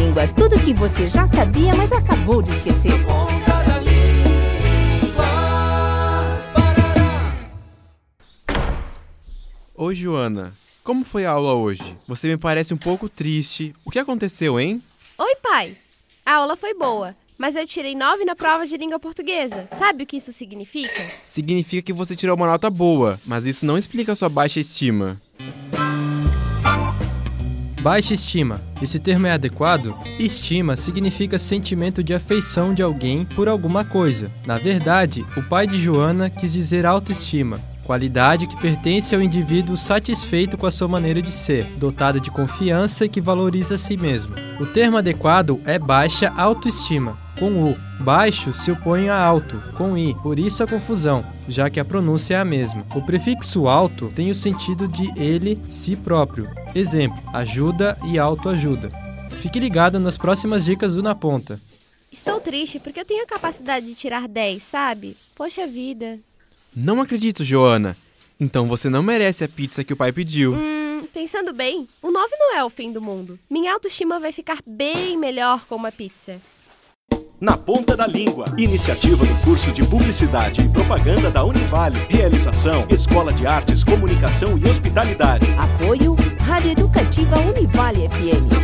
Língua. Tudo que você já sabia, mas acabou de esquecer. Oi, Joana. Como foi a aula hoje? Você me parece um pouco triste. O que aconteceu, hein? Oi, pai. A aula foi boa, mas eu tirei nove na prova de língua portuguesa. Sabe o que isso significa? Significa que você tirou uma nota boa, mas isso não explica a sua baixa estima. Baixa estima. Esse termo é adequado? Estima significa sentimento de afeição de alguém por alguma coisa. Na verdade, o pai de Joana quis dizer autoestima, qualidade que pertence ao indivíduo satisfeito com a sua maneira de ser, dotada de confiança e que valoriza a si mesmo. O termo adequado é baixa autoestima, com U. Baixo se opõe a alto, com I, por isso a confusão, já que a pronúncia é a mesma. O prefixo alto tem o sentido de ele, si próprio. Exemplo: ajuda e autoajuda. Fique ligado nas próximas dicas do Na Ponta. Estou triste porque eu tenho a capacidade de tirar 10, sabe? Poxa vida. Não acredito, Joana. Então você não merece a pizza que o pai pediu. Hum, pensando bem, o 9 não é o fim do mundo. Minha autoestima vai ficar bem melhor com uma pizza. Na Ponta da Língua. Iniciativa do curso de Publicidade e Propaganda da Univale. Realização: Escola de Artes, Comunicação e Hospitalidade. Apoio Rádio Educativa Univale FM.